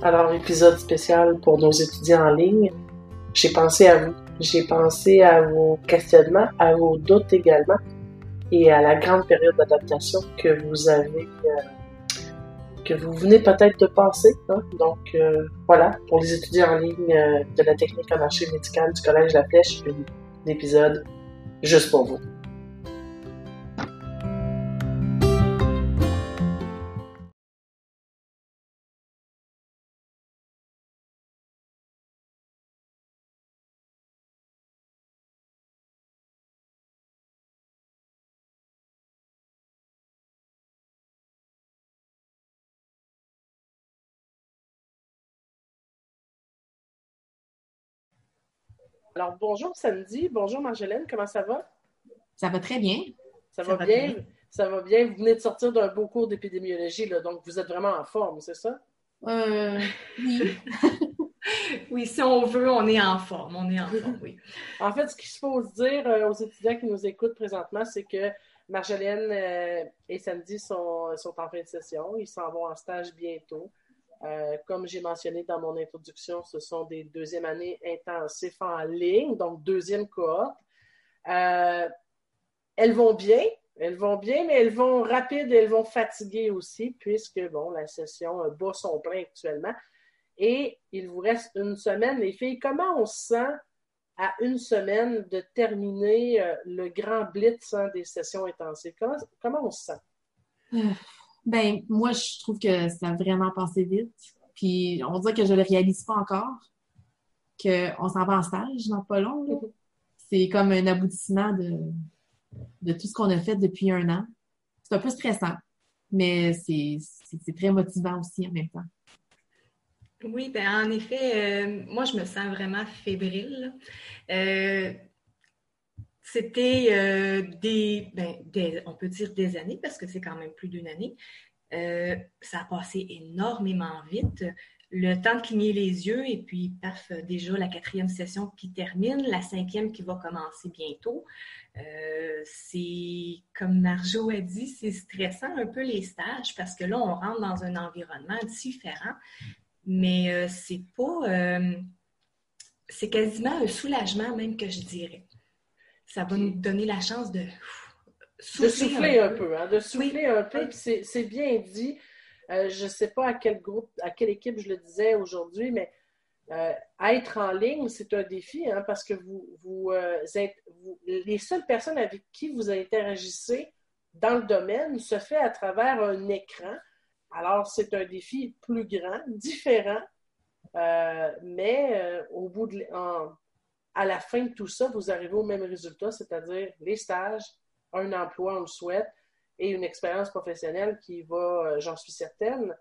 Alors, épisode spécial pour nos étudiants en ligne. J'ai pensé à vous. J'ai pensé à vos questionnements, à vos doutes également et à la grande période d'adaptation que vous avez, euh, que vous venez peut-être de passer. Hein. Donc, euh, voilà, pour les étudiants en ligne euh, de la technique en archives médicales du Collège La Flèche, un épisode juste pour vous. Alors, bonjour Sandy, bonjour Marjolaine, comment ça va? Ça va très bien. Ça, va, bien? Ça va bien? Vous venez de sortir d'un beau cours d'épidémiologie, donc vous êtes vraiment en forme, c'est ça? Euh, oui. oui, si on veut, on est en forme. On est en forme, oui. en fait, ce qu'il faut se dire euh, aux étudiants qui nous écoutent présentement, c'est que Marjolaine euh, et Sandy sont, sont en fin de session. Ils s'en vont en stage bientôt. Euh, comme j'ai mentionné dans mon introduction, ce sont des deuxièmes années intensifs en ligne, donc deuxième cohorte. Euh, elles vont bien, elles vont bien, mais elles vont rapides elles vont fatiguer aussi, puisque, bon, la session bat son plein actuellement. Et il vous reste une semaine, les filles. Comment on se sent à une semaine de terminer euh, le grand blitz hein, des sessions intensives? Comment, comment on se sent? Ben, moi, je trouve que ça a vraiment passé vite. Puis, on dirait que je le réalise pas encore, qu'on s'en va en stage dans pas long. Mm-hmm. C'est comme un aboutissement de, de tout ce qu'on a fait depuis un an. C'est un peu stressant, mais c'est très motivant aussi en même temps. Oui, ben en effet, euh, moi, je me sens vraiment fébrile. Euh, c'était euh, ben, des, on peut dire des années, parce que c'est quand même plus d'une année. Euh, ça a passé énormément vite. Le temps de cligner les yeux, et puis, paf, déjà la quatrième session qui termine, la cinquième qui va commencer bientôt. Euh, c'est, comme Marjo a dit, c'est stressant un peu les stages parce que là, on rentre dans un environnement différent, mais c'est pas. c'est quasiment un soulagement, même que je dirais ça va nous donner la chance de souffler, un, peu. Hein, de souffler un peu. C'est bien dit. Euh, je ne sais pas à quel groupe, à quelle équipe je le disais aujourd'hui, mais euh, être en ligne, c'est un défi hein, parce que vous, vous, euh, êtes les seules personnes avec qui vous interagissez dans le domaine se fait à travers un écran. Alors, c'est un défi plus grand, différent, mais au bout de, à la fin de tout ça, vous arrivez au même résultat, c'est-à-dire les stages, un emploi, on le souhaite, et une expérience professionnelle qui va, euh, j'en suis certaine,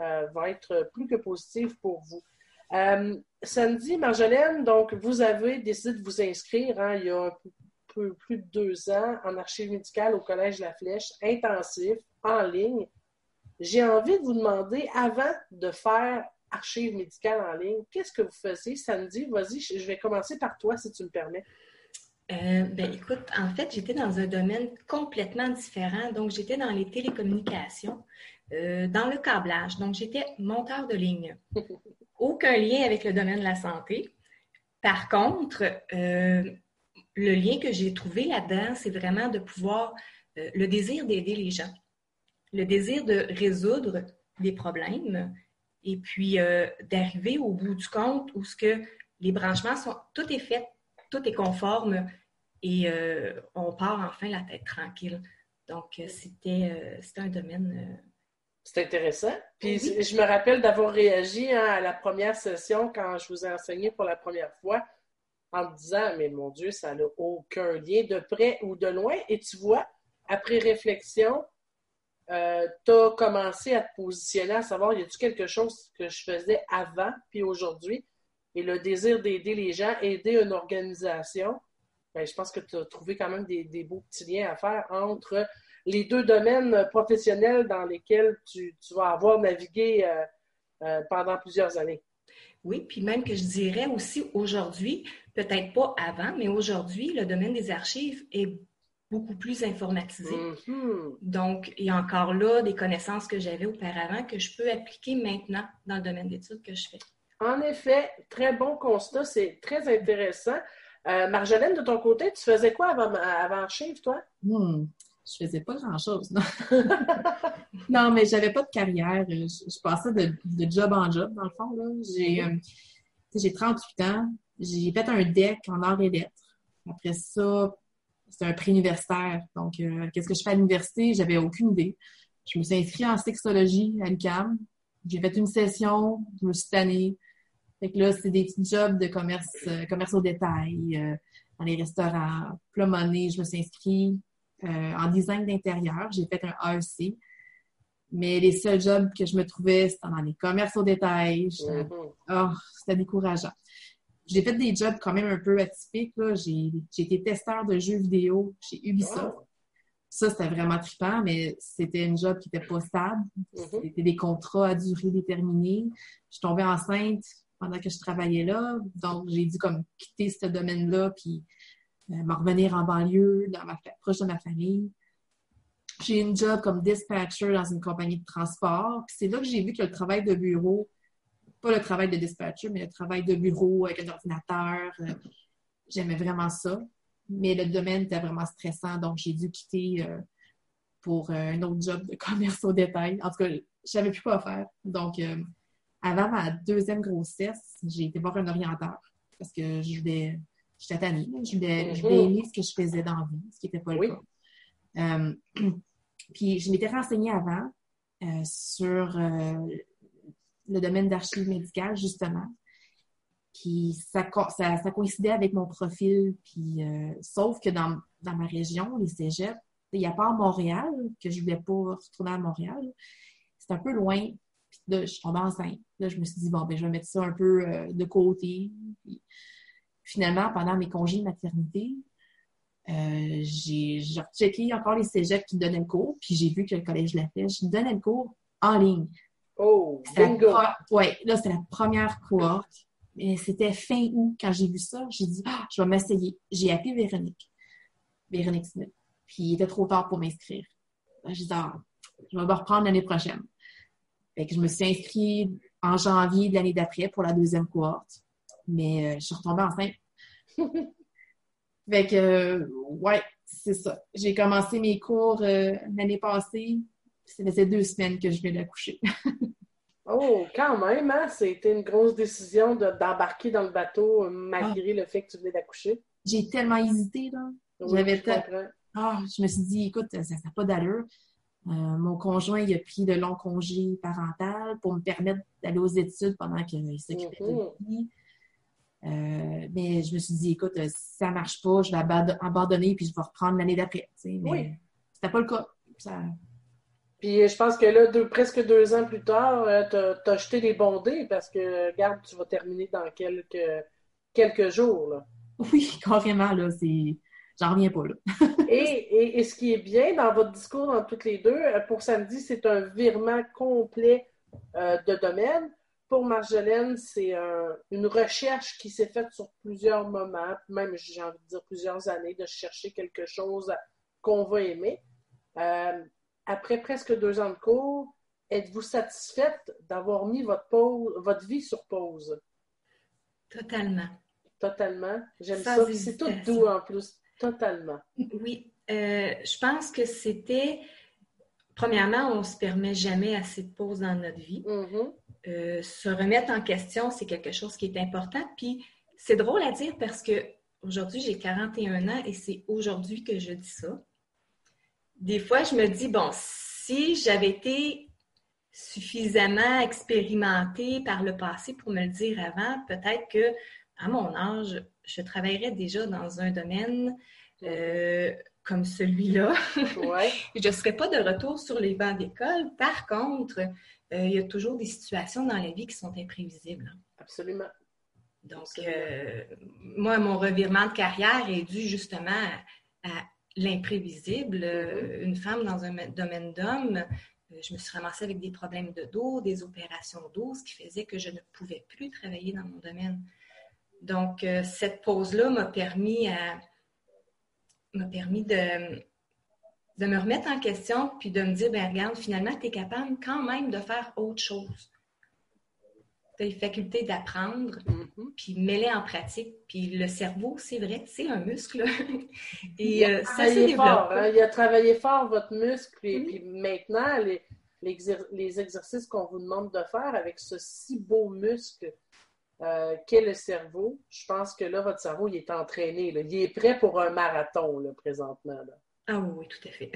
euh, va être plus que positive pour vous. Euh, Sandy, Marjolaine, donc vous avez décidé de vous inscrire hein, il y a un peu plus de deux ans en archives médicales au Collège La Flèche, intensif, en ligne. J'ai envie de vous demander, avant de faire archives médicales en ligne. Qu'est-ce que vous faisiez samedi? Vas-y, je vais commencer par toi, si tu me permets. Euh, ben, écoute, en fait, j'étais dans un domaine complètement différent. Donc, j'étais dans les télécommunications, euh, dans le câblage. Donc, j'étais monteur de ligne. Aucun lien avec le domaine de la santé. Par contre, euh, le lien que j'ai trouvé là-dedans, c'est vraiment de pouvoir, le désir d'aider les gens, le désir de résoudre des problèmes, et puis euh, d'arriver au bout du compte où ce que les branchements sont, tout est fait, tout est conforme et euh, on part enfin la tête tranquille. Donc, euh, c'était un domaine. C'est intéressant. Puis je me rappelle d'avoir réagi hein, à la première session quand je vous ai enseigné pour la première fois en me disant Mais mon Dieu, ça n'a aucun lien de près ou de loin. Et tu vois, après réflexion, euh, tu as commencé à te positionner, à savoir, y a-t-il quelque chose que je faisais avant puis aujourd'hui? Et le désir d'aider les gens, aider une organisation, ben, je pense que tu as trouvé quand même des, beaux petits liens à faire entre les deux domaines professionnels dans lesquels tu, vas avoir navigué euh, euh, pendant plusieurs années. Oui, puis même que je dirais aussi aujourd'hui, peut-être pas avant, mais aujourd'hui, le domaine des archives est beaucoup plus informatisé. Mhm. Donc, il y a encore là des connaissances que j'avais auparavant que je peux appliquer maintenant dans le domaine d'études que je fais. En effet, très bon constat, c'est très intéressant. Euh, Marjolaine, de ton côté, tu faisais quoi avant, avant toi? Hmm, je faisais pas grand-chose, non. non, mais j'avais pas de carrière. Je, je passais de, de job en job, dans le fond. là. J'ai euh, tu sais, j'ai 38 ans. J'ai fait un DEC en arts et lettres. Après ça, c'est un pré-universitaire. Donc, euh, qu'est-ce que je fais à l'université? J'avais aucune idée. Je me suis inscrite en sexologie à l'UQAM. J'ai fait une session, je me suis tannée. Fait que là, c'est des petits jobs de commerce, euh, commerce au détail, euh, dans les restaurants. Puis là, je me suis inscrite en design d'intérieur. J'ai fait un AEC. Mais les seuls jobs que je me trouvais, c'était dans les commerces au détail. Mhm. Oh, c'était décourageant. J'ai fait des jobs quand même un peu atypiques. là. J'ai été testeur de jeux vidéo chez Ubisoft. Wow. Ça, c'était vraiment trippant, mais c'était une job qui était pas stable. Mhm. C'était des contrats à durée déterminée. Je suis tombée enceinte pendant que je travaillais là. Donc, j'ai dû comme quitter ce domaine-là puis euh, me revenir en banlieue, dans ma, proche de ma famille. J'ai une job comme dispatcher dans une compagnie de transport. Puis c'est là que j'ai vu que le travail de bureau, pas le travail de dispatcher, mais le travail de bureau avec un ordinateur, euh, j'aimais vraiment ça. Mais le domaine était vraiment stressant, donc j'ai dû quitter euh, pour euh, un autre job de commerce au détail. En tout cas, je savais plus quoi faire. Donc, euh, avant ma deuxième grossesse, j'ai été voir un orienteur parce que je voulais, j'étais tannée. Je voulais, je voulais Mhm. aimer ce que je faisais dans la vie, ce qui n'était pas Oui. le cas. Euh, puis, je m'étais renseignée avant sur le domaine d'archives médicales, justement. Puis ça, ça, coïncidait avec mon profil. Puis, euh, sauf que dans, dans ma région, les cégeps, il n'y a pas à Montréal, que je ne voulais pas retourner à Montréal. C'est un peu loin. Puis là, je suis tombée enceinte. Là, je me suis dit, bon, ben, je vais mettre ça un peu euh, de côté. Puis, finalement, pendant mes congés de maternité, euh, j'ai j'ai rechecké encore les cégeps qui donnaient le cours. Puis j'ai vu que le Collège de la Flèche donnait le cours en ligne. Oh, bingo! Ouais, là, c'était la première cohorte. Mais c'était fin août quand j'ai vu ça. J'ai dit, ah, je vais m'essayer. J'ai appelé Véronique. Véronique Smith. Puis il était trop tard pour m'inscrire. J'ai dit, ah, je vais me reprendre l'année prochaine. Fait que je me suis inscrite en janvier de l'année d'après pour la deuxième cohorte. Mais euh, je suis retombée enceinte. fait que, euh, ouais, c'est ça. J'ai commencé mes cours euh, l'année passée. Ça faisait deux semaines que je venais d'accoucher. Oh, quand même, hein? C'était une grosse décision de- d'embarquer dans le bateau euh, malgré le fait que tu venais d'accoucher. J'ai tellement hésité, là. Oui, J'avais je. Ah, je me suis dit, écoute, ça n'a pas d'allure. Euh, mon conjoint, il a pris de longs congés parental pour me permettre d'aller aux études pendant qu'il s'occupait de lui. Euh, mais je me suis dit, écoute, euh, si ça marche pas, je vais abandonner puis je vais reprendre l'année d'après. tu sais. Mais Oui. c'était pas le cas. Ça- Puis euh, je pense que là, deux- presque deux ans plus tard, euh, t'as as jeté les bondés parce que, regarde, tu vas terminer dans quelques, quelques jours. Là. Oui, carrément, là, c'est. J'en reviens pas, là. Et, et, et ce qui est bien dans votre discours, dans toutes les deux, euh, pour samedi, c'est un virement complet euh, de domaine. Pour Marjolaine, c'est un- une recherche qui s'est faite sur plusieurs moments, même j'ai envie de dire plusieurs années, de chercher quelque chose qu'on va aimer. Euh, après presque deux ans de cours, êtes-vous satisfaite d'avoir mis votre, pause, votre vie sur pause? Totalement. Totalement. J'aime ça. C'est tout doux en plus. Totalement. Oui, euh, je pense que c'était, premièrement, on ne se permet jamais assez de pauses dans notre vie. Mhm. Euh, se remettre en question, c'est quelque chose qui est important. Puis c'est drôle à dire parce que aujourd'hui, j'ai 41 ans et c'est aujourd'hui que je dis ça. Des fois, je me dis, bon, si j'avais été suffisamment expérimentée par le passé pour me le dire avant, peut-être que à mon âge, je travaillerais déjà dans un domaine euh, comme celui-là. Ouais. Je ne serais pas de retour sur les bancs d'école. Par contre, euh, il y a toujours des situations dans la vie qui sont imprévisibles. Absolument. Donc, Absolument. euh, moi, mon revirement de carrière est dû justement à, à l'imprévisible. Euh, Une femme dans un ma- domaine d'homme, euh, je me suis ramassée avec des problèmes de dos, des opérations d'eau, ce qui faisait que je ne pouvais plus travailler dans mon domaine. Donc, euh, cette pause-là m'a permis à m'a permis de, de me remettre en question puis de me dire, ben regarde, finalement, tu es capable quand même de faire autre chose. Tu as les facultés d'apprendre, mm-hmm. puis mêler en pratique. Puis le cerveau, c'est vrai, c'est un muscle. et euh, ça se développe. Fort, hein. Il a travaillé fort, votre muscle. Et puis maintenant, les, les, exercices qu'on vous demande de faire avec ce si beau muscle euh, qu'est le cerveau, je pense que là, votre cerveau, il est entraîné. Il est prêt pour un marathon, là, présentement. Ah oui, tout à fait.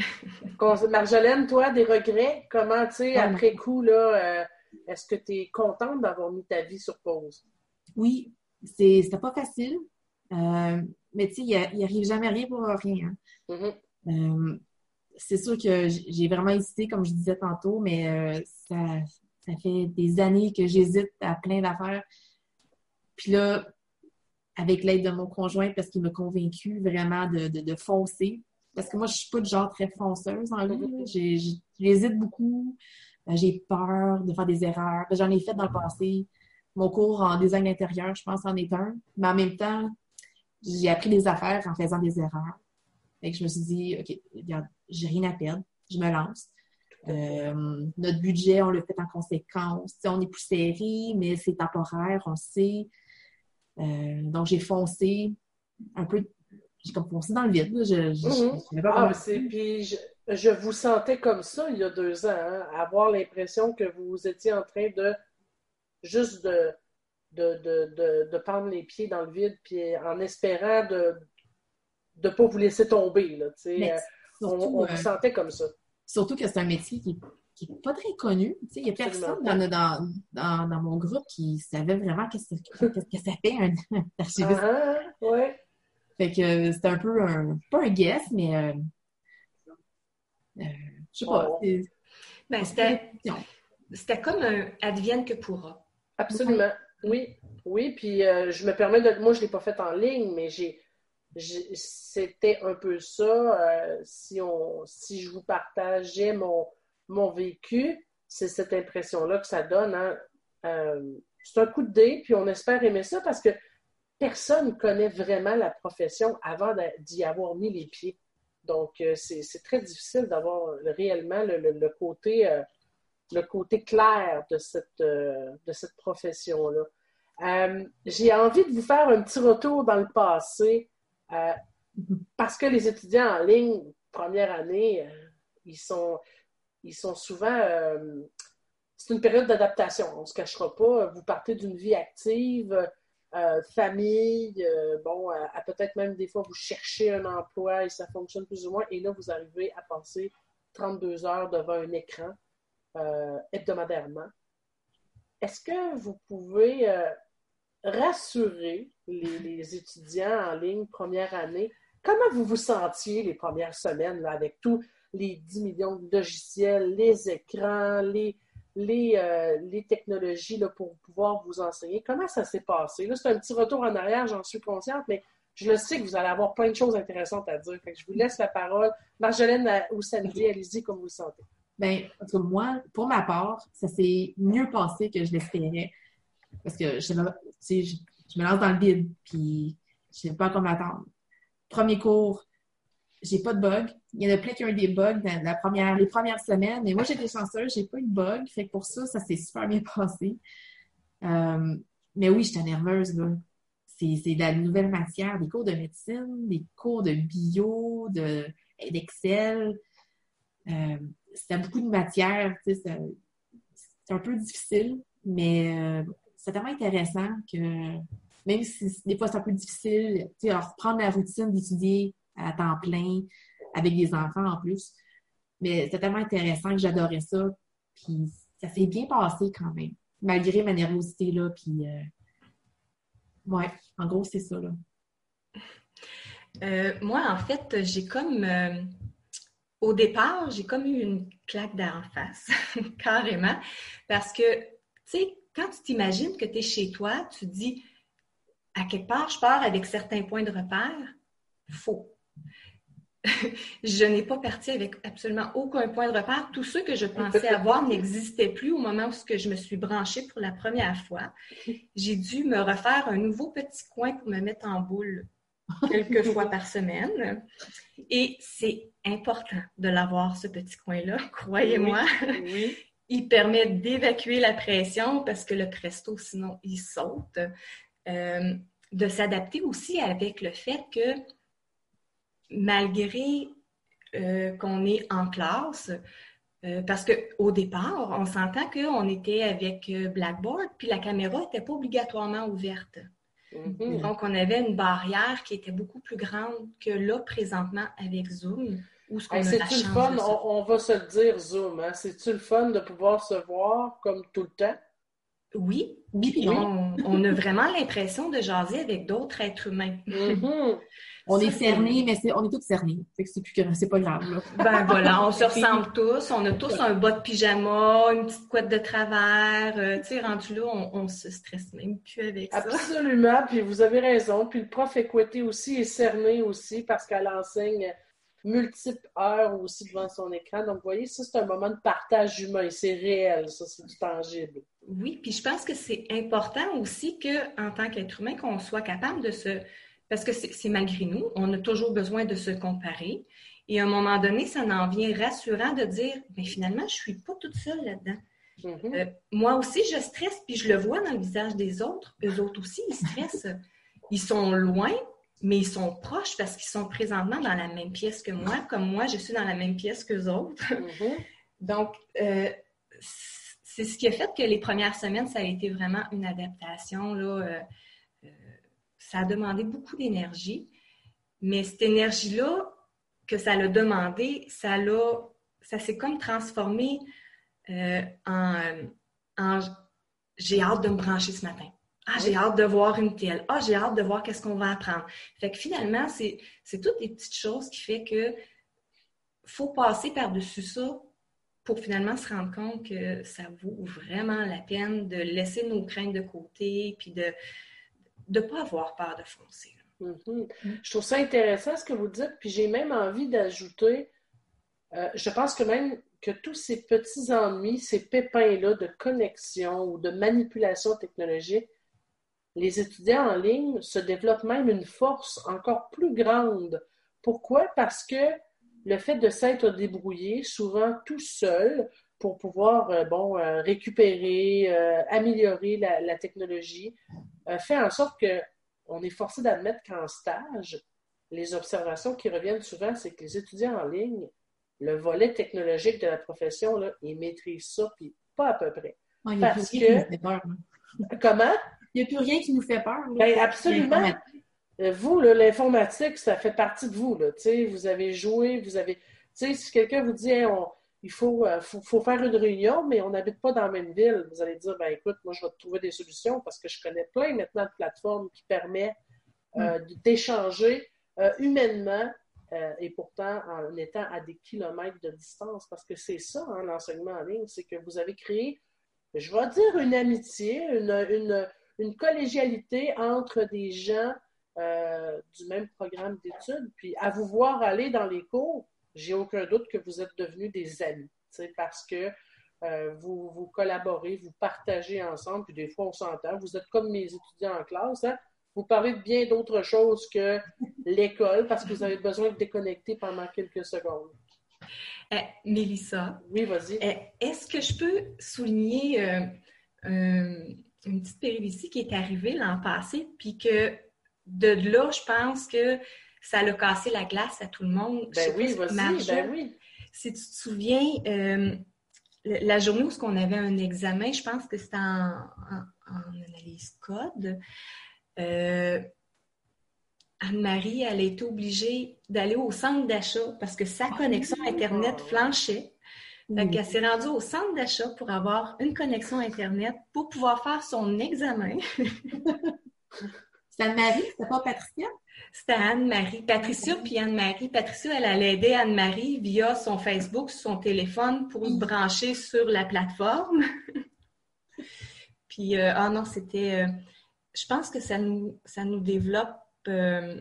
Marjolaine, toi, des regrets? Comment, tu sais, après coup, là, euh, est-ce que tu es contente d'avoir mis ta vie sur pause? Oui, c'était pas facile. Euh, mais tu sais, il n'y arrive jamais rien pour rien. Hein. Mm-hmm c'est sûr que j'ai vraiment hésité, comme je disais tantôt, mais euh, ça, ça fait des années que j'hésite à plein d'affaires. Puis là, avec l'aide de mon conjoint, parce qu'il m'a convaincu vraiment de, de, foncer. Parce que moi, je suis pas de genre très fonceuse en vie. J'hésite beaucoup. Euh, j'ai peur de faire des erreurs. J'en ai fait dans le passé. Mon cours en design intérieur, je pense, en est un. Mais en même temps, j'ai appris des affaires en faisant des erreurs. Fait que je me suis dit, OK, regarde, j'ai rien à perdre, je me lance. Euh, notre budget, on le fait en conséquence. on est plus serré, mais c'est temporaire, on sait. Euh, donc, j'ai foncé un peu, j'ai comme foncé dans le vide. Je, je, pas ah, puis je, vous sentais comme ça il y a deux ans, hein, avoir l'impression que vous étiez en train de juste de, de, de, prendre les pieds dans le vide, puis en espérant de ne pas vous laisser tomber. Là, on, euh, sentait comme ça. Surtout que c'est un métier qui n'est pas très connu. Il n'y a personne dans, dans, dans, mon groupe qui savait vraiment qu'est-ce que, ça fait un, archiviste. Ah, ouais. Fait que euh, c'était un peu un, pas un guess, mais euh, euh je sais pas. Ben, c'était comme un advienne que pourra. Absolument. Oui. Oui, puis je me permets de. Moi, je ne l'ai pas fait en ligne, mais j'ai c'était un peu ça. Euh, si, on, si je vous partageais mon, mon vécu, c'est cette impression-là que ça donne. Hein. Euh, c'est un coup de dé, puis on espère aimer ça parce que personne ne connaît vraiment la profession avant d'y avoir mis les pieds. Donc, euh, c'est très difficile d'avoir réellement le, côté, le côté clair de cette, de cette profession-là. J'ai envie de vous faire un petit retour dans le passé. Euh, parce que les étudiants en ligne, première année, euh, ils, sont, ils sont souvent. Euh, c'est une période d'adaptation, on ne se cachera pas. Vous partez d'une vie active, famille, bon, à, peut-être même des fois vous cherchez un emploi et ça fonctionne plus ou moins, et là vous arrivez à passer 32 heures devant un écran hebdomadairement. Est-ce que vous pouvez rassurer les, étudiants en ligne première année? Comment vous vous sentiez les premières semaines avec tous les 10 millions de logiciels, les écrans, les, les, euh, les technologies là, pour pouvoir vous enseigner? Comment ça s'est passé? Là, c'est un petit retour en arrière, j'en suis consciente, mais je le sais que vous allez avoir plein de choses intéressantes à dire. je vous laisse la parole. Marjolaine ou Sandy, allez-y comme vous le sentez. Bien, moi, pour ma part, ça s'est mieux passé que je l'espérais. Parce que je, je, me lance dans le vide, puis je ne sais pas comment attendre. Premier cours, j'ai pas de bug. Il y en a plein qui ont des bugs dans la première, les premières semaines, mais moi, j'étais chanceuse, j'ai pas eu de bug. Fait que pour ça, ça s'est super bien passé. Euh, mais oui, j'étais nerveuse, là. C'est de la nouvelle matière, des cours de médecine, des cours de bio, d'Excel. Euh, C'était beaucoup de matière, c'est un peu difficile, mais euh, c'est tellement intéressant que même si des fois c'est un peu difficile, tu sais, reprendre la routine d'étudier à temps plein avec des enfants en plus. Mais c'est tellement intéressant que j'adorais ça. Puis ça s'est bien passé quand même, malgré ma nervosité là. Puis euh, ouais, en gros c'est ça là. Euh, moi, en fait, j'ai comme euh, au départ, j'ai comme eu une claque d'en face, carrément, parce que tu sais, quand tu t'imagines que tu es chez toi, tu dis, à quelque part, je pars avec certains points de repère. Faux. Je n'ai pas parti avec absolument aucun point de repère. Tous ceux que je pensais avoir n'existaient plus au moment où je me suis branchée pour la première fois. J'ai dû me refaire un nouveau petit coin pour me mettre en boule. quelques fois par semaine. Et c'est important de l'avoir, ce petit coin-là, croyez-moi. Oui. Il permet d'évacuer la pression parce que le presto, sinon, il saute. Euh, de s'adapter aussi avec le fait que malgré euh, qu'on est en classe, euh, parce qu'au départ, on s'entend qu'on était avec Blackboard, puis la caméra n'était pas obligatoirement ouverte. Mhm. Donc, on avait une barrière qui était beaucoup plus grande que là, présentement, avec Zoom. Où ce qu'on Hey, a la C'est-tu le fun? On, on va se le dire, Zoom. Hein? C'est-tu le fun de pouvoir se voir comme tout le temps? Oui, Oui, on, on a vraiment l'impression de jaser avec d'autres êtres humains. Mhm. On est cernés, mais c'est, on est tous cernés. C'est plus que, c'est pas grave, là. Ben voilà, on se ressemble tous, on a tous un bas de pyjama, une petite couette de travers, euh, tu sais, rendu là, on, on se stresse même plus avec ça. Absolument, puis vous avez raison. Puis le prof Écouté aussi est cerné aussi parce qu'elle enseigne multiples heures aussi devant son écran. Donc, vous voyez, ça, c'est un moment de partage humain. C'est réel, ça, c'est du tangible. Oui, puis je pense que c'est important aussi que, en tant qu'être humain, qu'on soit capable de se... Parce que c'est malgré nous, on a toujours besoin de se comparer. Et à un moment donné, ça en vient rassurant de dire, mais finalement, je suis pas toute seule là-dedans. Mhm. Euh, moi aussi, je stresse, puis je le vois dans le visage des autres. Eux autres aussi, ils stressent. Ils sont loin, mais ils sont proches parce qu'ils sont présentement dans la même pièce que moi, comme moi, je suis dans la même pièce qu'eux autres. Mhm. Donc, euh, c'est ce qui a fait que les premières semaines, ça a été vraiment une adaptation. Là, euh, ça a demandé beaucoup d'énergie, mais cette énergie-là que ça l'a demandé, ça l'a, ça s'est comme transformé euh, en, en j'ai hâte de me brancher ce matin. Ah, j'ai hâte de voir une telle. Ah, j'ai hâte de voir qu'est-ce qu'on va apprendre. Fait que finalement, c'est, c'est toutes les petites choses qui fait que faut passer par-dessus ça pour finalement se rendre compte que ça vaut vraiment la peine de laisser nos craintes de côté puis de ne pas avoir peur de foncer. Mhm. Je trouve ça intéressant ce que vous dites, puis j'ai même envie d'ajouter, euh, je pense que même que tous ces petits ennuis, ces pépins-là de connexion ou de manipulation technologique, les étudiants en ligne se développent même une force encore plus grande. Pourquoi? Parce que le fait de s'être débrouillé, souvent tout seul, pour pouvoir euh, bon, euh, récupérer, euh, améliorer la, la technologie, fait en sorte que on est forcé d'admettre qu'en stage, les observations qui reviennent souvent, c'est que les étudiants en ligne, le volet technologique de la profession, là, ils maîtrisent ça, puis pas à peu près. Il Parce plus rien que- qui nous fait peur. là. Comment? Il n'y a plus rien qui nous fait peur. Ben, absolument. Vous, l'informatique, ça fait partie de vous. Là, Tu sais, vous avez joué, vous avez. Tu sais, si quelqu'un vous dit, Hey, on- il faut, euh, faut, faut faire une réunion, mais on n'habite pas dans la même ville, vous allez dire, ben écoute, moi, je vais te trouver des solutions parce que je connais plein maintenant de plateformes qui permettent euh, d'échanger euh, humainement euh, et pourtant en étant à des kilomètres de distance. Parce que c'est ça, hein, l'enseignement en ligne, c'est que vous avez créé, je vais dire, une amitié, une, une, une collégialité entre des gens du même programme d'études. Puis à vous voir aller dans les cours, j'ai aucun doute que vous êtes devenus des amis, parce que euh, vous, vous collaborez, vous partagez ensemble, puis des fois on s'entend. Vous êtes comme mes étudiants en classe, hein? vous parlez de bien d'autres choses que l'école parce que vous avez besoin de déconnecter pendant quelques secondes. Eh, Mélissa, Oui, vas-y. eh, est-ce que je peux souligner euh, euh, une petite péripétie qui est arrivée l'an passé, puis que de là, je pense que ça a cassé la glace à tout le monde. Ben oui, si- vas-y, Marjo, ben oui. Si tu te souviens, euh, la journée où on avait un examen, je pense que c'était en, en- en analyse code, euh, Anne-Marie, elle a été obligée d'aller au centre d'achat parce que sa connexion Internet flanchait. Fait qu'elle s'est rendue au centre d'achat pour avoir une connexion Internet pour pouvoir faire son examen. C'est Anne-Marie, c'est pas Patricia? C'était Anne-Marie. Patricia puis Anne-Marie. Patricia, elle allait aider Anne-Marie via son Facebook, son téléphone pour se brancher sur la plateforme. puis, euh, ah non, c'était... euh, je pense que ça nous, ça nous développe euh,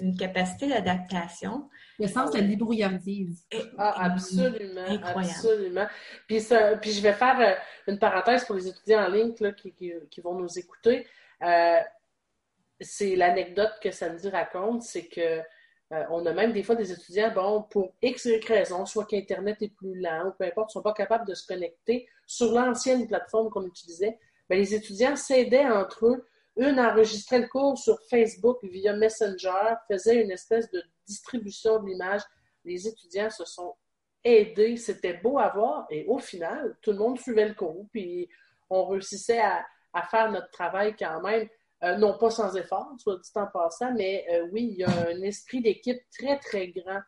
une capacité d'adaptation. Le sens de la débrouillardise. Ah, absolument, Incroyable. absolument. Puis, ça, puis je vais faire une parenthèse pour les étudiants en ligne là, qui, qui- qui vont nous écouter. Euh, c'est l'anecdote que Sandy raconte, c'est que euh, on a même des fois des étudiants, bon, pour X, raison, soit qu'Internet est plus lent ou peu importe, ne sont pas capables de se connecter sur l'ancienne plateforme qu'on utilisait. Bien, les étudiants s'aidaient entre eux. Une enregistrait le cours sur Facebook via Messenger, faisait une espèce de distribution de l'image. Les étudiants se sont aidés. C'était beau à voir. Et au final, tout le monde suivait le cours. Puis on réussissait à faire notre travail quand même. Euh, non pas sans effort, soit dit en passant, mais euh, oui, il y a un esprit d'équipe très, très grand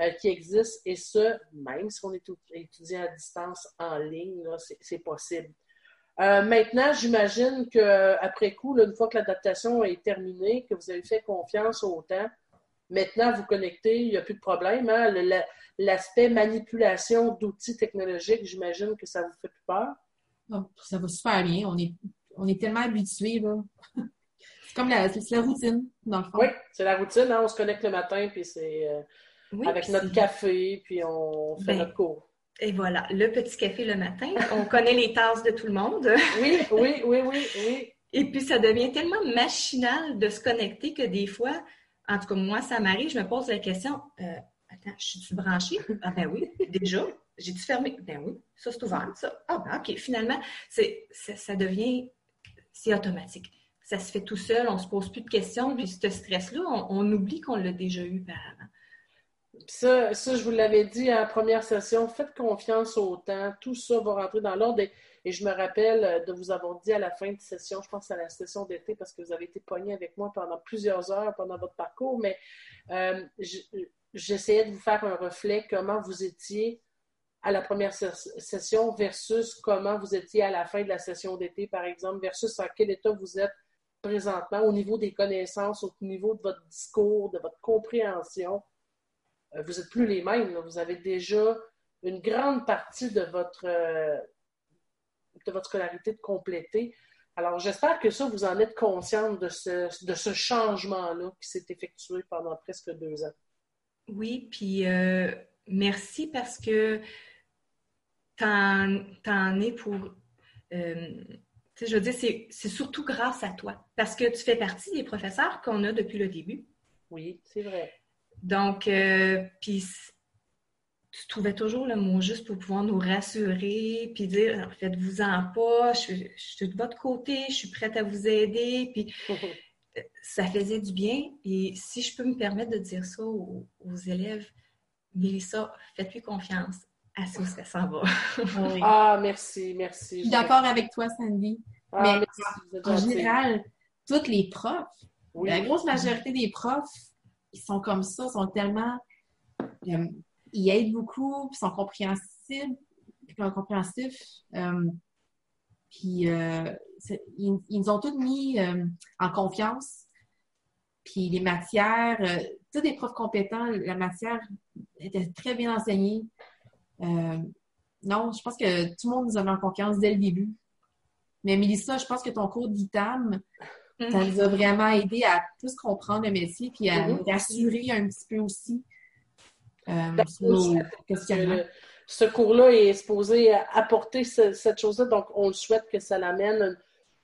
euh, qui existe et ce, même si on est étudiant à distance en ligne, c'est possible. maintenant, j'imagine qu'après coup, une fois que l'adaptation est terminée, que vous avez fait confiance au temps, maintenant vous connectez, il n'y a plus de problème. Hein? L'aspect manipulation d'outils technologiques, j'imagine que ça vous fait plus peur. Oh, ça va super bien. On est, on est tellement habitués. Là. Comme la, la routine, dans le fond. Oui, c'est la routine. Hein. On se connecte le matin, puis c'est euh, avec notre café, puis on fait ben, notre cours. Et voilà, le petit café le matin. On connaît les tasses de tout le monde. oui, oui, oui, oui, oui. Et puis, ça devient tellement machinal de se connecter que des fois, en tout cas, moi, ça m'arrive, je me pose la question euh, Attends, je suis-tu branchée? Ah, ben oui, déjà. J'ai-tu fermé? Ben oui, ça c'est ouvert, ça. Ah, ben OK, finalement, c'est, ça devient, c'est automatique ça se fait tout seul, on se pose plus de questions, puis ce stress-là, on, oublie qu'on l'a déjà eu par avant. Ça, ça, je vous l'avais dit à la première session, faites confiance au temps, tout ça va rentrer dans l'ordre. Et, je me rappelle de vous avoir dit à la fin de session, je pense à la session d'été, parce que vous avez été pogné avec moi pendant plusieurs heures pendant votre parcours, mais euh, j'essayais de vous faire un reflet comment vous étiez à la première session versus comment vous étiez à la fin de la session d'été, par exemple, versus en quel état vous êtes au niveau des connaissances, au niveau de votre discours, de votre compréhension. Euh, vous n'êtes plus les mêmes. Vous avez déjà une grande partie de votre, euh, de votre scolarité de compléter. Alors, j'espère que ça, vous en êtes consciente de ce, de ce changement-là qui s'est effectué pendant presque deux ans. Oui, puis euh, merci parce que tu en, es pour je veux dire, c'est surtout grâce à toi, parce que tu fais partie des professeurs qu'on a depuis le début. Oui, c'est vrai. Donc, euh, puis tu trouvais toujours le mot juste pour pouvoir nous rassurer, puis dire faites-vous-en pas, je, suis de votre côté, je suis prête à vous aider, puis ça faisait du bien. Et si je peux me permettre de dire ça aux, élèves, Mélissa, faites-lui confiance. Ah, ça s'en va. Ah, merci, merci. Je suis d'accord avec toi, Sandy. Ah, mais en général, tous les profs, la grosse majorité des profs, ils sont comme ça, sont tellement. Euh, ils aident beaucoup, ils sont compréhensibles, compréhensifs. Euh, puis euh, ils, nous ont tous mis en confiance. Puis les matières, tous les profs compétents, la matière était très bien enseignée. Euh, non, je pense que tout le monde nous a mis en confiance dès le début. Mais Mélissa, je pense que ton cours d'ITAM, ça nous a vraiment aidé à plus comprendre le métier puis à mm-hmm. nous rassurer un petit peu aussi euh, ben, ce cours-là est supposé apporter cette chose-là, donc on souhaite que ça l'amène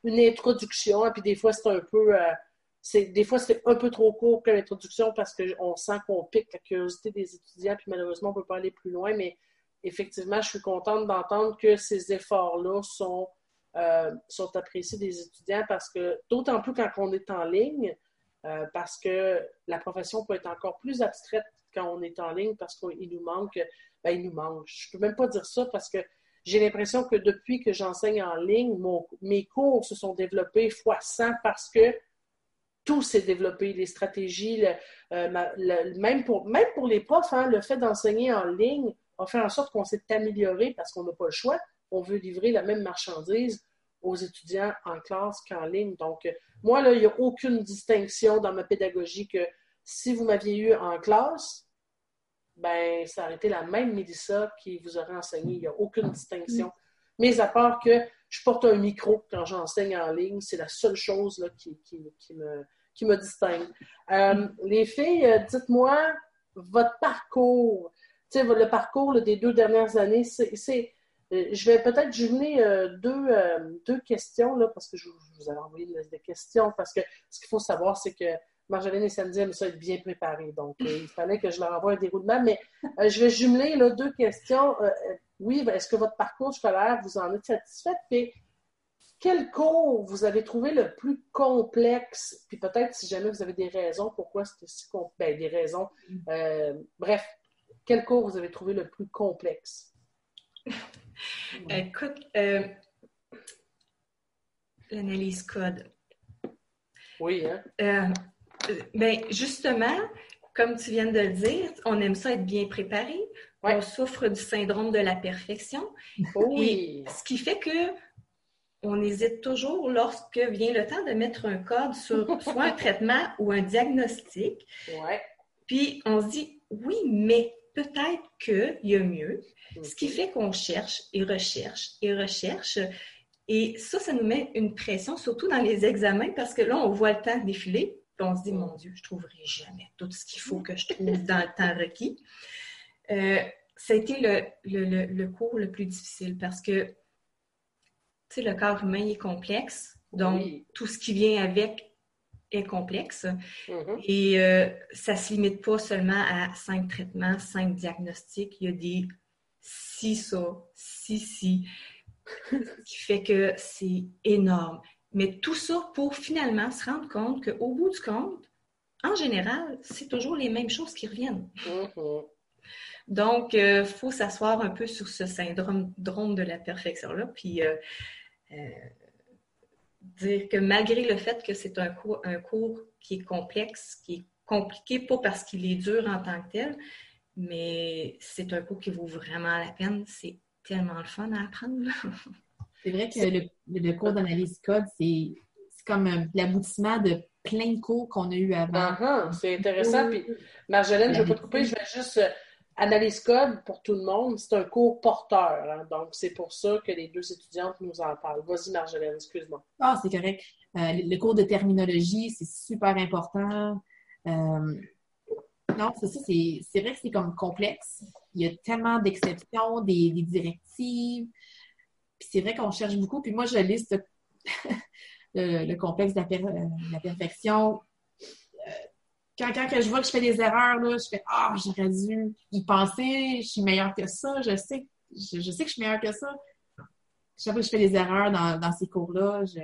une, introduction, et puis des fois c'est un peu euh, des fois c'est un peu trop court comme introduction parce qu'on sent qu'on pique la curiosité des étudiants, puis malheureusement on ne peut pas aller plus loin, mais effectivement, je suis contente d'entendre que ces efforts-là sont, euh, sont appréciés des étudiants parce que, d'autant plus quand on est en ligne, euh, parce que la profession peut être encore plus abstraite quand on est en ligne parce qu'il nous manque, ben, il nous manque. Je peux même pas dire ça parce que j'ai l'impression que depuis que j'enseigne en ligne, mes cours se sont développés fois 100 parce que tout s'est développé, les stratégies, euh, même, pour, même pour les profs, hein, le fait d'enseigner en ligne on fait en sorte qu'on s'est amélioré parce qu'on n'a pas le choix. On veut livrer la même marchandise aux étudiants en classe qu'en ligne. Donc, moi, là, il n'y a aucune distinction dans ma pédagogie que si vous m'aviez eu en classe, ben, ça aurait été la même Mélissa qui vous aurait enseigné. Il n'y a aucune distinction. Mais à part que je porte un micro quand j'enseigne en ligne, c'est la seule chose là, qui, me, qui me distingue. Euh, les filles, euh, dites-moi votre parcours le parcours des deux dernières années, c'est Euh, je vais peut-être jumeler euh, deux, deux questions, là, parce que je, vous avais envoyé une liste de questions, parce que ce qu'il faut savoir, c'est que Marjolaine et Sandy aiment ça être bien préparés. Donc, il fallait que je leur envoie un déroulement. Mais je vais jumeler là, deux questions. oui, ben, est-ce que votre parcours scolaire, vous en êtes satisfaite? Et quel cours vous avez trouvé le plus complexe? Puis peut-être si jamais vous avez des raisons pourquoi c'était si complexe. Ben, des raisons. bref, quel cours vous avez trouvé le plus complexe? Écoute, euh, l'analyse code. Oui, hein? Euh, ben, justement, comme tu viens de le dire, on aime ça être bien préparé. On souffre du syndrome de la perfection. Oui. ce qui fait que on hésite toujours lorsque vient le temps de mettre un code sur soit un traitement ou un diagnostic. Ouais. Puis on se dit oui, mais peut-être qu'il y a mieux. Ce qui fait qu'on cherche et recherche et recherche. Et ça, ça nous met une pression, surtout dans les examens, parce que là, on voit le temps défiler, puis on se dit, mon Dieu, je ne trouverai jamais tout ce qu'il faut que je trouve dans le temps requis. Euh, ça a été le, le, le, cours le plus difficile parce que, tu sais, le corps humain est complexe. Donc, tout ce qui vient avec est complexe. Mm-hmm. Et euh, ça ne se limite pas seulement à cinq traitements, cinq diagnostics. Il y a des si ça, si si, qui fait que c'est énorme. Mais tout ça pour finalement se rendre compte qu'au bout du compte, en général, c'est toujours les mêmes choses qui reviennent. Mm-hmm. Donc, il euh, faut s'asseoir un peu sur ce syndrome de la perfection-là, puis euh, dire que malgré le fait que c'est un cours, un cours qui est complexe, qui est compliqué, pas parce qu'il est dur en tant que tel, mais c'est un cours qui vaut vraiment la peine. C'est tellement le fun à apprendre. c'est vrai que le, le cours d'analyse code, c'est comme l'aboutissement de plein de cours qu'on a eu avant. Uh -huh, c'est intéressant. Puis, Marjolaine, je ne vais pas te couper, je vais juste euh, Analyse code pour tout le monde, c'est un cours porteur. Hein. donc, c'est pour ça que les deux étudiantes nous en parlent. Vas-y, Marjolaine, excuse-moi. Ah, c'est correct. Euh, le cours de terminologie, c'est super important. Euh, non, c'est ça, c'est vrai que c'est comme complexe. Il y a tellement d'exceptions, des, directives. Puis c'est vrai qu'on cherche beaucoup. Puis moi, je liste le, complexe de la perfection quand, quand je vois que je fais des erreurs, là, je fais Ah, j'aurais dû y penser, je suis meilleure que ça, je sais, je, sais que je suis meilleure que ça. Chaque fois que je fais des erreurs dans, dans ces cours-là, je,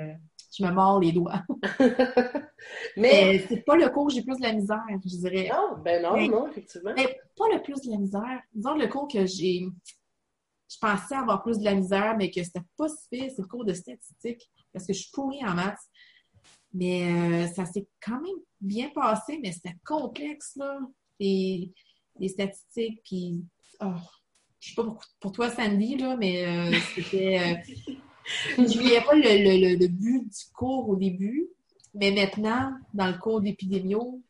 je, me mords les doigts. mais c'est pas le cours où j'ai plus de la misère, je dirais. Non, ben non, non, effectivement. Mais pas le plus de la misère. Disons le cours que j'ai. Je pensais avoir plus de la misère, mais que c'était pas si pire, c'est le cours de statistique, parce que je suis pourrie en maths. Mais euh, ça s'est quand même bien passé, mais c'était complexe, là. Les, statistiques, puis... Oh, je sais pas pour, toi, Sandy, là, mais euh, c'était... Euh, je voyais pas le, but du cours au début, mais maintenant, dans le cours d'épidémio,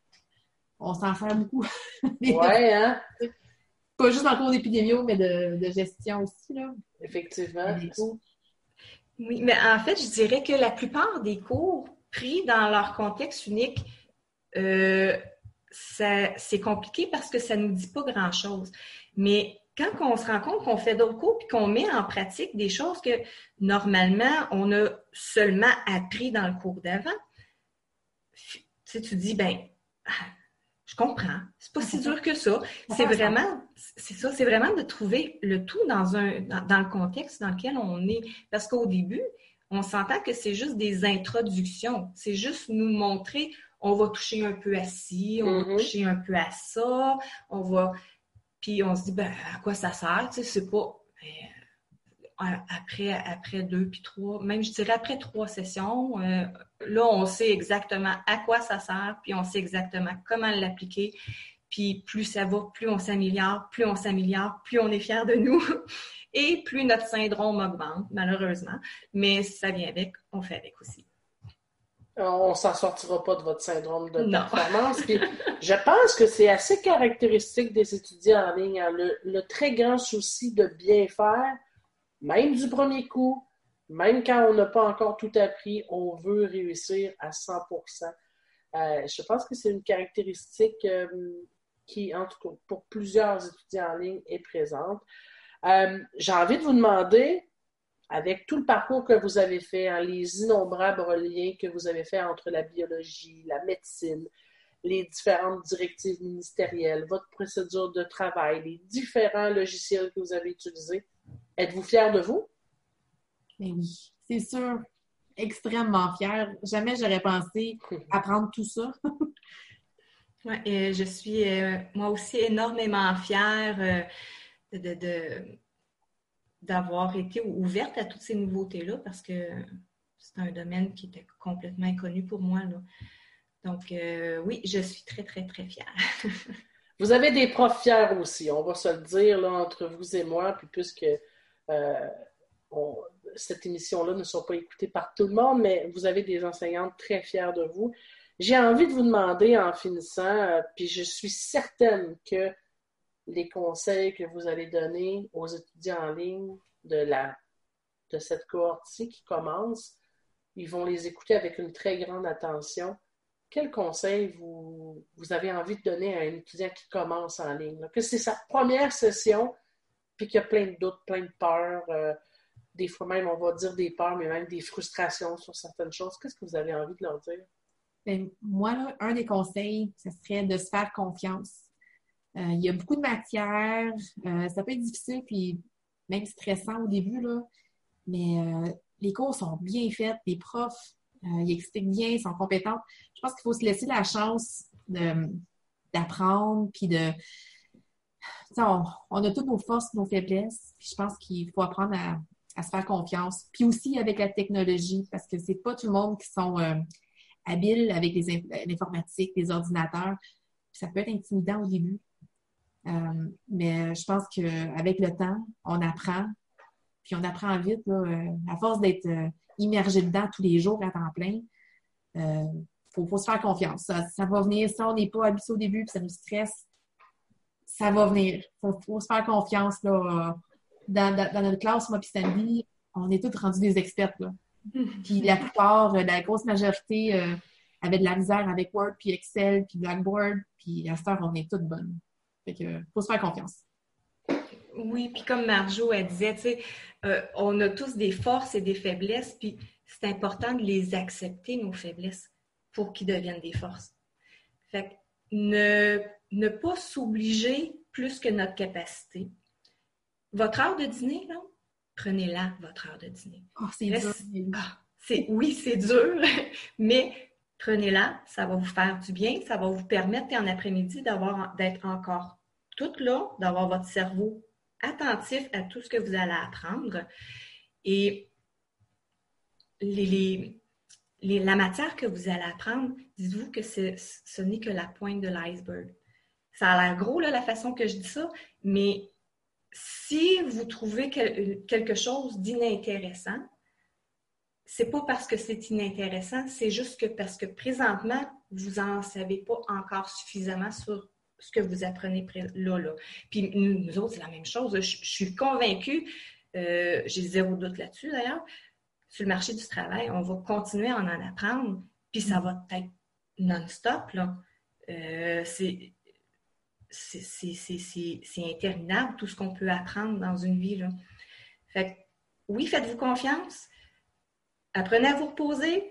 on s'en sert beaucoup. ouais, hein? Pas juste dans le cours d'épidémio, mais de, gestion aussi, là. Effectivement. Oui, mais en fait, je dirais que la plupart des cours pris dans leur contexte unique, euh, c'est compliqué parce que ça ne nous dit pas grand-chose. Mais quand on se rend compte qu'on fait d'autres cours et qu'on met en pratique des choses que normalement on a seulement appris dans le cours d'avant, tu, sais, tu dis, ben, ah, je comprends, c'est pas si dur que ça. C'est vraiment, c'est ça, c'est vraiment de trouver le tout dans un, dans le contexte dans lequel on est. Parce qu'au début, on s'entend que c'est juste des introductions. C'est juste nous montrer, on va toucher un peu à ci, on va mm-hmm. toucher un peu à ça, on va. Puis on se dit, ben, à quoi ça sert? Tu sais, c'est pas. Après, après deux puis trois, même je dirais après trois sessions, euh, là, on sait exactement à quoi ça sert, puis on sait exactement comment l'appliquer. Puis plus ça va, plus on s'améliore, plus on s'améliore, plus on est fier de nous. Et plus notre syndrome augmente, malheureusement. Mais ça vient avec, on fait avec aussi. On ne s'en sortira pas de votre syndrome de performance. je pense que c'est assez caractéristique des étudiants en ligne, hein, le, très grand souci de bien faire, même du premier coup, même quand on n'a pas encore tout appris, on veut réussir à 100% euh, Je pense que c'est une caractéristique euh, qui, en tout cas, pour plusieurs étudiants en ligne, est présente. Euh, j'ai envie de vous demander, avec tout le parcours que vous avez fait, hein, les innombrables liens que vous avez fait entre la biologie, la médecine, les différentes directives ministérielles, votre procédure de travail, les différents logiciels que vous avez utilisés, êtes-vous fier de vous? Mais oui, c'est sûr. Extrêmement fière. Jamais j'aurais pensé apprendre tout ça. oui, et je suis euh, moi aussi énormément fière euh, d'avoir été ouverte à toutes ces nouveautés-là parce que c'est un domaine qui était complètement inconnu pour moi. Là. Donc, euh, oui, je suis très, très, très fière. vous avez des profs fiers aussi, on va se le dire là, entre vous et moi, puis puisque cette émission-là ne sont pas écoutées par tout le monde, mais vous avez des enseignantes très fières de vous. J'ai envie de vous demander en finissant, euh, puis je suis certaine que les conseils que vous allez donner aux étudiants en ligne de, cette cohorte-ci qui commence, ils vont les écouter avec une très grande attention. Quel conseil vous, avez envie de donner à un étudiant qui commence en ligne? Que c'est sa première session, puis qu'il y a plein de doutes, plein de peurs, euh, des fois même, on va dire des peurs, mais même des frustrations sur certaines choses. Qu'est-ce que vous avez envie de leur dire? Ben, moi, un des conseils, ce serait de se faire confiance. Euh, il y a beaucoup de matière, euh, ça peut être difficile, puis même stressant au début, là, mais euh, les cours sont bien faits, les profs, ils expliquent bien, ils sont compétents. Je pense qu'il faut se laisser la chance d'apprendre, puis de... On, on, a toutes nos forces, nos faiblesses, puis je pense qu'il faut apprendre à, à se faire confiance. Puis aussi avec la technologie, parce que c'est pas tout le monde qui sont euh, habiles avec l'informatique, les ordinateurs. ça peut être intimidant au début. Euh, mais je pense qu'avec le temps, on apprend. Puis on apprend vite. Euh, à force d'être immergé dedans tous les jours à temps plein, il faut, se faire confiance. Ça, va venir. Si on n'est pas habitué au début, puis ça nous stresse, ça va venir. Il faut, se faire confiance. Là, dans, notre classe, moi puis Sandy, on est tous rendus des experts. Là. Puis la plupart, euh, la grosse majorité euh, avait de la misère avec Word, puis Excel, puis Blackboard. Puis à cette heure, on est toutes bonnes. Fait que faut se faire confiance. Oui, puis comme Marjo, elle disait, tu sais, euh, on a tous des forces et des faiblesses, puis c'est important de les accepter, nos faiblesses, pour qu'ils deviennent des forces. Fait que ne, ne pas s'obliger plus que notre capacité, votre heure de dîner, là, prenez-la, votre heure de dîner. Oh, c'est dur. Ah, oui, c'est dur, mais prenez-la, ça va vous faire du bien, ça va vous permettre en après-midi d'être encore toute là, d'avoir votre cerveau attentif à tout ce que vous allez apprendre. Et la matière que vous allez apprendre, dites-vous que ce n'est que la pointe de l'iceberg. Ça a l'air gros, là, la façon que je dis ça, mais si vous trouvez quelque chose d'inintéressant, c'est pas parce que c'est inintéressant, c'est juste que parce que présentement, vous n'en savez pas encore suffisamment sur ce que vous apprenez là. là. Puis nous, autres, c'est la même chose. Je, suis convaincue, euh, j'ai zéro doute là-dessus d'ailleurs, sur le marché du travail, on va continuer à en, apprendre, puis ça va être non-stop. Euh, c'est interminable tout ce qu'on peut apprendre dans une vie. Là. Fait oui, faites-vous confiance, apprenez à vous reposer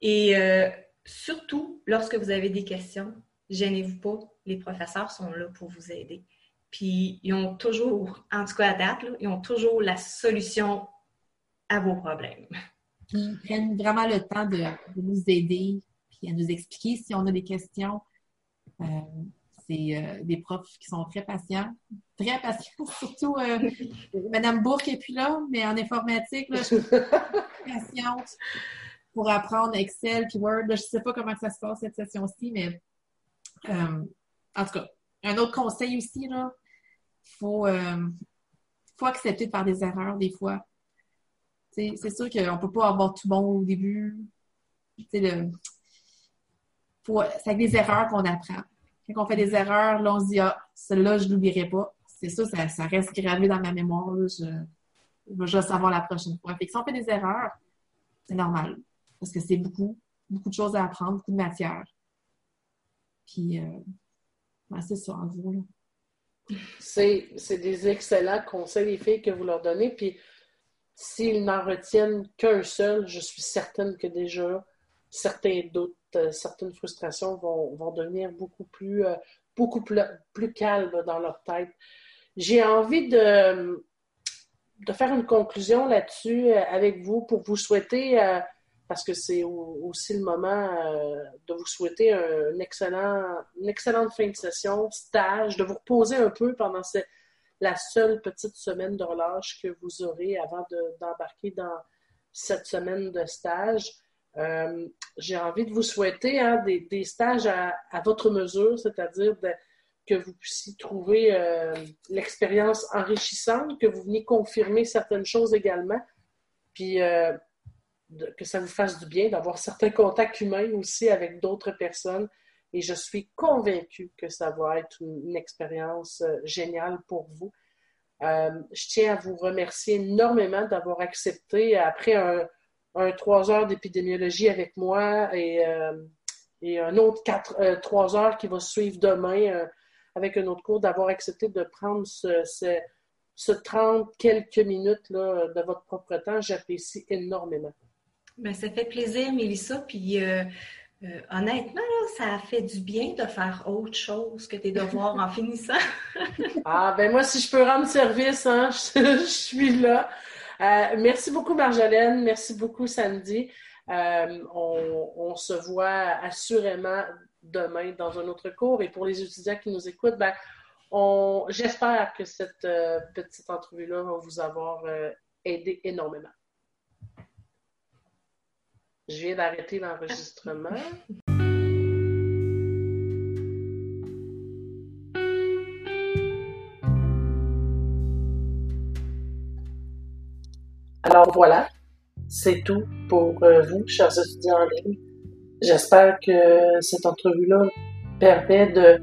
et euh, surtout, lorsque vous avez des questions, gênez-vous pas, les professeurs sont là pour vous aider. Puis ils ont toujours, en tout cas à date, ils ont toujours la solution à vos problèmes. ils prennent vraiment le temps de, nous aider, puis à nous expliquer si on a des questions. Euh, c'est euh, des profs qui sont très patients. Très patients, surtout euh, Madame Bourque est plus là, mais en informatique, je suis patiente pour apprendre Excel puis Word. je ne sais pas comment ça se passe cette session-ci, mais euh, en tout cas, un autre conseil aussi, il faut, faut accepter de faire des erreurs des fois. C'est sûr qu'on ne peut pas avoir tout bon au début. C'est avec des erreurs qu'on apprend. Quand on fait des erreurs, là, on se dit, ah, celle-là, je ne l'oublierai pas. C'est ça, ça, reste gravé dans ma mémoire. Je, vais savoir la prochaine fois. Fait que si on fait des erreurs, c'est normal. Parce que c'est beaucoup, beaucoup de choses à apprendre, beaucoup de matière. Puis, euh, c'est en gros. C'est des excellents conseils, les filles, que vous leur donnez. Puis, s'ils n'en retiennent qu'un seul, je suis certaine que déjà, certains doutes, euh, certaines frustrations vont, vont devenir beaucoup plus, euh, beaucoup plus, plus calmes dans leur tête. J'ai envie de, de faire une conclusion là-dessus euh, avec vous pour vous souhaiter, parce que c'est aussi le moment de vous souhaiter une excellente fin de session, stage, de vous reposer un peu pendant la seule petite semaine de relâche que vous aurez avant d'embarquer dans cette semaine de stage. Euh, j'ai envie de vous souhaiter hein, des, stages à, votre mesure, c'est-à-dire que vous puissiez trouver euh, l'expérience enrichissante, que vous veniez confirmer certaines choses également, puis euh, que ça vous fasse du bien d'avoir certains contacts humains aussi avec d'autres personnes et je suis convaincue que ça va être une, expérience euh, géniale pour vous. Euh, je tiens à vous remercier énormément d'avoir accepté, après un, trois heures d'épidémiologie avec moi et, euh, et un autre quatre, trois heures qui va suivre demain avec un autre cours, d'avoir accepté de prendre ce, ce, ce 30 quelques minutes là, de votre propre temps. J'apprécie énormément. Bien, ça fait plaisir, Mélissa. Puis euh, honnêtement, ça a fait du bien de faire autre chose que tes devoirs en finissant. ah, ben moi, si je peux rendre service, hein, je, suis là. Euh, merci beaucoup, Marjolaine. Merci beaucoup, Sandy. Euh, on, se voit assurément demain dans un autre cours. Et pour les étudiants qui nous écoutent, ben, j'espère que cette petite entrevue-là va vous avoir aidé énormément. Je viens d'arrêter l'enregistrement. Alors voilà, c'est tout pour euh, vous, chers étudiants en ligne. J'espère que cette entrevue-là permet de,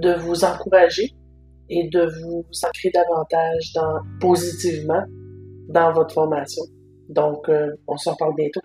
de vous encourager et de vous ancrer davantage positivement dans votre formation. Donc, euh, on se reparle bientôt.